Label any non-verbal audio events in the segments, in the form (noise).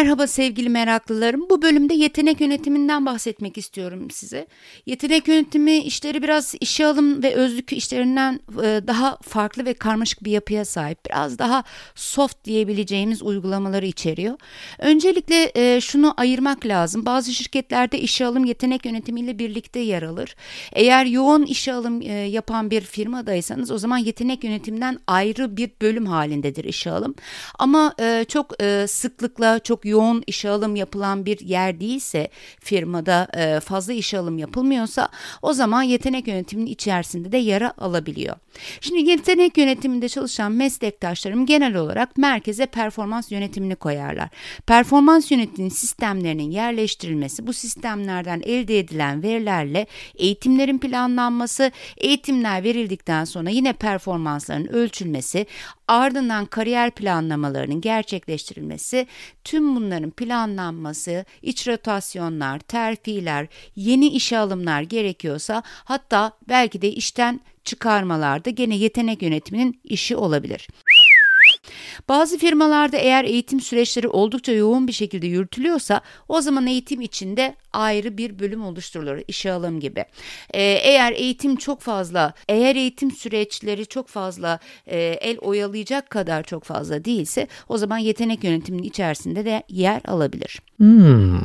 Merhaba sevgili meraklılarım. Bu bölümde yetenek yönetiminden bahsetmek istiyorum size. Yetenek yönetimi işleri biraz işe alım ve özlük işlerinden e, daha farklı ve karmaşık bir yapıya sahip. Biraz daha soft diyebileceğimiz uygulamaları içeriyor. Öncelikle e, şunu ayırmak lazım. Bazı şirketlerde işe alım yetenek yönetimiyle birlikte yer alır. Eğer yoğun işe alım e, yapan bir firmadaysanız o zaman yetenek yönetiminden ayrı bir bölüm halindedir işe alım. Ama çok sıklıkla çok yoğun işe alım yapılan bir yer değilse firmada e, fazla işe alım yapılmıyorsa o zaman yetenek yönetiminin içerisinde de yara alabiliyor. Şimdi yetenek yönetiminde çalışan meslektaşlarım genel olarak merkeze performans yönetimini koyarlar. Performans yönetimi sistemlerinin yerleştirilmesi, bu sistemlerden elde edilen verilerle eğitimlerin planlanması, eğitimler verildikten sonra yine performansların ölçülmesi, ardından kariyer planlamalarının gerçekleştirilmesi, tüm bunların planlanması, iç rotasyonlar, terfiler, yeni işe alımlar gerekiyorsa hatta belki de işten çıkarmalarda gene yetenek yönetiminin işi olabilir. Bazı firmalarda eğer eğitim süreçleri oldukça yoğun bir şekilde yürütülüyorsa o zaman eğitim içinde ayrı bir bölüm oluşturulur işe alım gibi. Ee, eğer eğitim çok fazla, eğer eğitim süreçleri çok fazla e, el oyalayacak kadar çok fazla değilse o zaman yetenek yönetiminin içerisinde de yer alabilir. Hmm.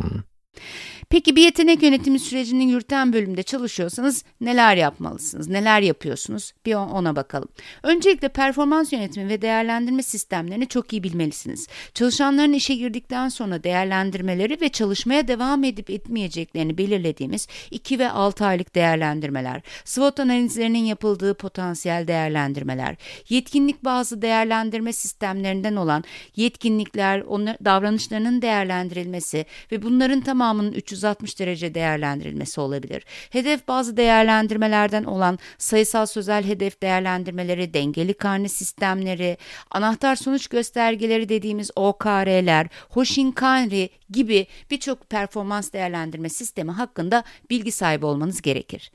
Peki bir yetenek yönetimi sürecinin yürüten bölümde çalışıyorsanız neler yapmalısınız? Neler yapıyorsunuz? Bir ona bakalım. Öncelikle performans yönetimi ve değerlendirme sistemlerini çok iyi bilmelisiniz. Çalışanların işe girdikten sonra değerlendirmeleri ve çalışmaya devam edip etmeyeceklerini belirlediğimiz 2 ve 6 aylık değerlendirmeler, SWOT analizlerinin yapıldığı potansiyel değerlendirmeler, yetkinlik bazı değerlendirme sistemlerinden olan yetkinlikler, davranışlarının değerlendirilmesi ve bunların tamamının 3 360 derece değerlendirilmesi olabilir. Hedef bazı değerlendirmelerden olan sayısal sözel hedef değerlendirmeleri, dengeli karne sistemleri, anahtar sonuç göstergeleri dediğimiz OKR'ler, Hoshinkanri gibi birçok performans değerlendirme sistemi hakkında bilgi sahibi olmanız gerekir.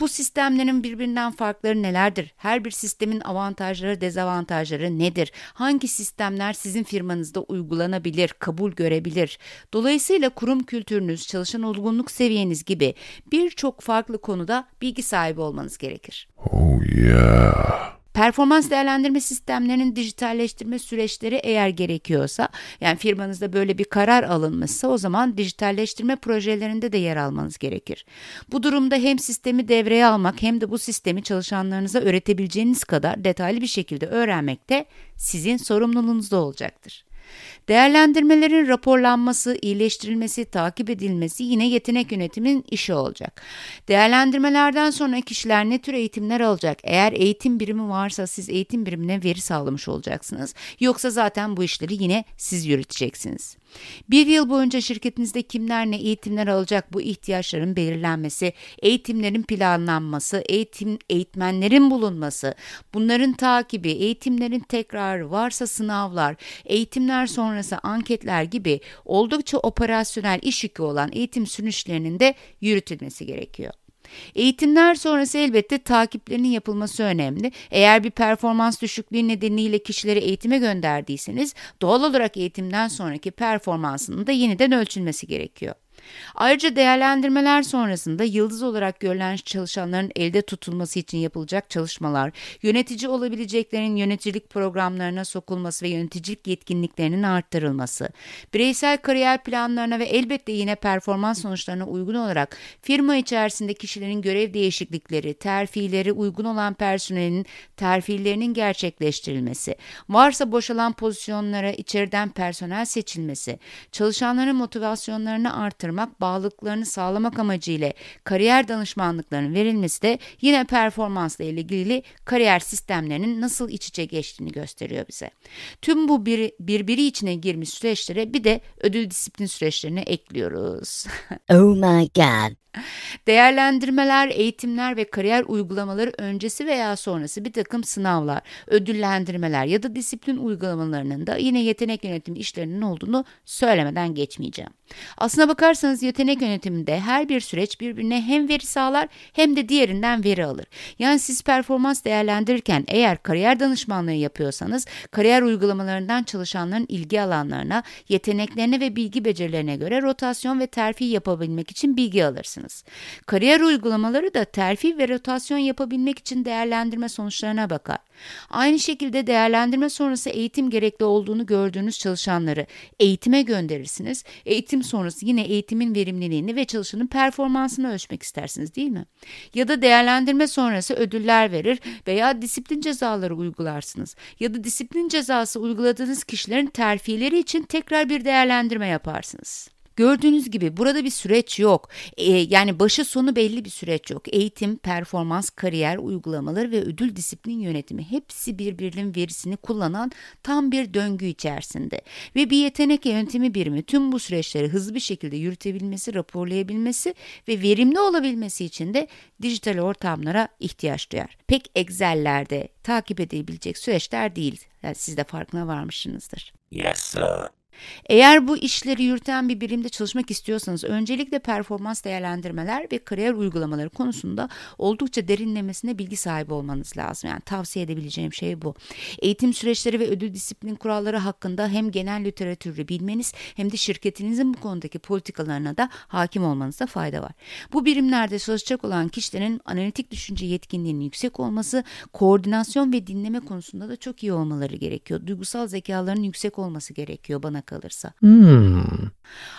Bu sistemlerin birbirinden farkları nelerdir? Her bir sistemin avantajları, dezavantajları nedir? Hangi sistemler sizin firmanızda uygulanabilir, kabul görebilir? Dolayısıyla kurum kültürünüz, çalışan olgunluk seviyeniz gibi birçok farklı konuda bilgi sahibi olmanız gerekir. Oh yeah. Performans değerlendirme sistemlerinin dijitalleştirme süreçleri eğer gerekiyorsa, yani firmanızda böyle bir karar alınmışsa o zaman dijitalleştirme projelerinde de yer almanız gerekir. Bu durumda hem sistemi devreye almak hem de bu sistemi çalışanlarınıza öğretebileceğiniz kadar detaylı bir şekilde öğrenmek de sizin sorumluluğunuzda olacaktır. Değerlendirmelerin raporlanması, iyileştirilmesi, takip edilmesi yine yetenek yönetimin işi olacak. Değerlendirmelerden sonra kişiler ne tür eğitimler alacak? Eğer eğitim birimi varsa siz eğitim birimine veri sağlamış olacaksınız. Yoksa zaten bu işleri yine siz yürüteceksiniz. Bir yıl boyunca şirketinizde kimler ne eğitimler alacak bu ihtiyaçların belirlenmesi, eğitimlerin planlanması, eğitim eğitmenlerin bulunması, bunların takibi, eğitimlerin tekrarı, varsa sınavlar, eğitimler sonrası anketler gibi oldukça operasyonel iş yükü olan eğitim süreçlerinin de yürütülmesi gerekiyor. Eğitimler sonrası elbette takiplerinin yapılması önemli. Eğer bir performans düşüklüğü nedeniyle kişileri eğitime gönderdiyseniz doğal olarak eğitimden sonraki performansının da yeniden ölçülmesi gerekiyor. Ayrıca değerlendirmeler sonrasında yıldız olarak görülen çalışanların elde tutulması için yapılacak çalışmalar, yönetici olabileceklerin yöneticilik programlarına sokulması ve yöneticilik yetkinliklerinin arttırılması, bireysel kariyer planlarına ve elbette yine performans sonuçlarına uygun olarak firma içerisinde kişilerin görev değişiklikleri, terfileri uygun olan personelin terfilerinin gerçekleştirilmesi, varsa boşalan pozisyonlara içeriden personel seçilmesi, çalışanların motivasyonlarını artırması, arttırmak, bağlılıklarını sağlamak amacıyla kariyer danışmanlıklarının verilmesi de yine performansla ilgili kariyer sistemlerinin nasıl iç içe geçtiğini gösteriyor bize. Tüm bu bir, birbiri içine girmiş süreçlere bir de ödül disiplin süreçlerini ekliyoruz. (laughs) oh my god. Değerlendirmeler, eğitimler ve kariyer uygulamaları öncesi veya sonrası bir takım sınavlar, ödüllendirmeler ya da disiplin uygulamalarının da yine yetenek yönetimi işlerinin olduğunu söylemeden geçmeyeceğim. Aslına bakarsanız yetenek yönetiminde her bir süreç birbirine hem veri sağlar hem de diğerinden veri alır. Yani siz performans değerlendirirken eğer kariyer danışmanlığı yapıyorsanız kariyer uygulamalarından çalışanların ilgi alanlarına, yeteneklerine ve bilgi becerilerine göre rotasyon ve terfi yapabilmek için bilgi alırsınız. Kariyer uygulamaları da terfi ve rotasyon yapabilmek için değerlendirme sonuçlarına bakar. Aynı şekilde değerlendirme sonrası eğitim gerekli olduğunu gördüğünüz çalışanları eğitime gönderirsiniz. Eğitim sonrası yine eğitimin verimliliğini ve çalışanın performansını ölçmek istersiniz değil mi? Ya da değerlendirme sonrası ödüller verir veya disiplin cezaları uygularsınız. Ya da disiplin cezası uyguladığınız kişilerin terfileri için tekrar bir değerlendirme yaparsınız. Gördüğünüz gibi burada bir süreç yok. Ee, yani başı sonu belli bir süreç yok. Eğitim, performans, kariyer uygulamaları ve ödül disiplin yönetimi hepsi birbirinin verisini kullanan tam bir döngü içerisinde. Ve bir yetenek yönetimi birimi tüm bu süreçleri hızlı bir şekilde yürütebilmesi, raporlayabilmesi ve verimli olabilmesi için de dijital ortamlara ihtiyaç duyar. Pek Excel'lerde takip edebilecek süreçler değil. Yani siz de farkına varmışsınızdır. Yes, sir. Eğer bu işleri yürüten bir birimde çalışmak istiyorsanız öncelikle performans değerlendirmeler ve kariyer uygulamaları konusunda oldukça derinlemesine bilgi sahibi olmanız lazım. Yani tavsiye edebileceğim şey bu. Eğitim süreçleri ve ödül disiplin kuralları hakkında hem genel literatürü bilmeniz hem de şirketinizin bu konudaki politikalarına da hakim olmanızda fayda var. Bu birimlerde çalışacak olan kişilerin analitik düşünce yetkinliğinin yüksek olması, koordinasyon ve dinleme konusunda da çok iyi olmaları gerekiyor. Duygusal zekalarının yüksek olması gerekiyor bana kalırsa. Hmm.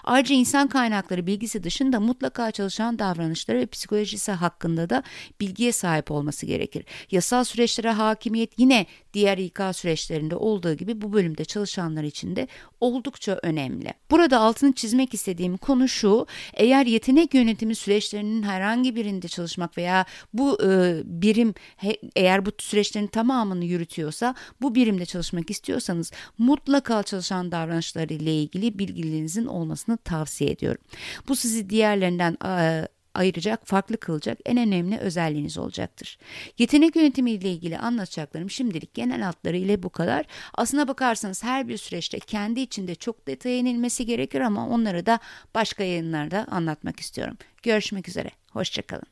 Ayrıca insan kaynakları bilgisi dışında mutlaka çalışan davranışları ve psikolojisi hakkında da bilgiye sahip olması gerekir. Yasal süreçlere hakimiyet yine diğer İK süreçlerinde olduğu gibi bu bölümde çalışanlar için de oldukça önemli. Burada altını çizmek istediğim konu şu, eğer yetenek yönetimi süreçlerinin herhangi birinde çalışmak veya bu e, birim he, eğer bu süreçlerin tamamını yürütüyorsa bu birimde çalışmak istiyorsanız mutlaka çalışan davranışları ile ilgili bilgilerinizin olmasını tavsiye ediyorum. Bu sizi diğerlerinden e, ayıracak, farklı kılacak en önemli özelliğiniz olacaktır. Yetenek yönetimi ile ilgili anlatacaklarım şimdilik genel hatları ile bu kadar. Aslına bakarsanız her bir süreçte kendi içinde çok detaya inilmesi gerekir ama onları da başka yayınlarda anlatmak istiyorum. Görüşmek üzere, hoşçakalın.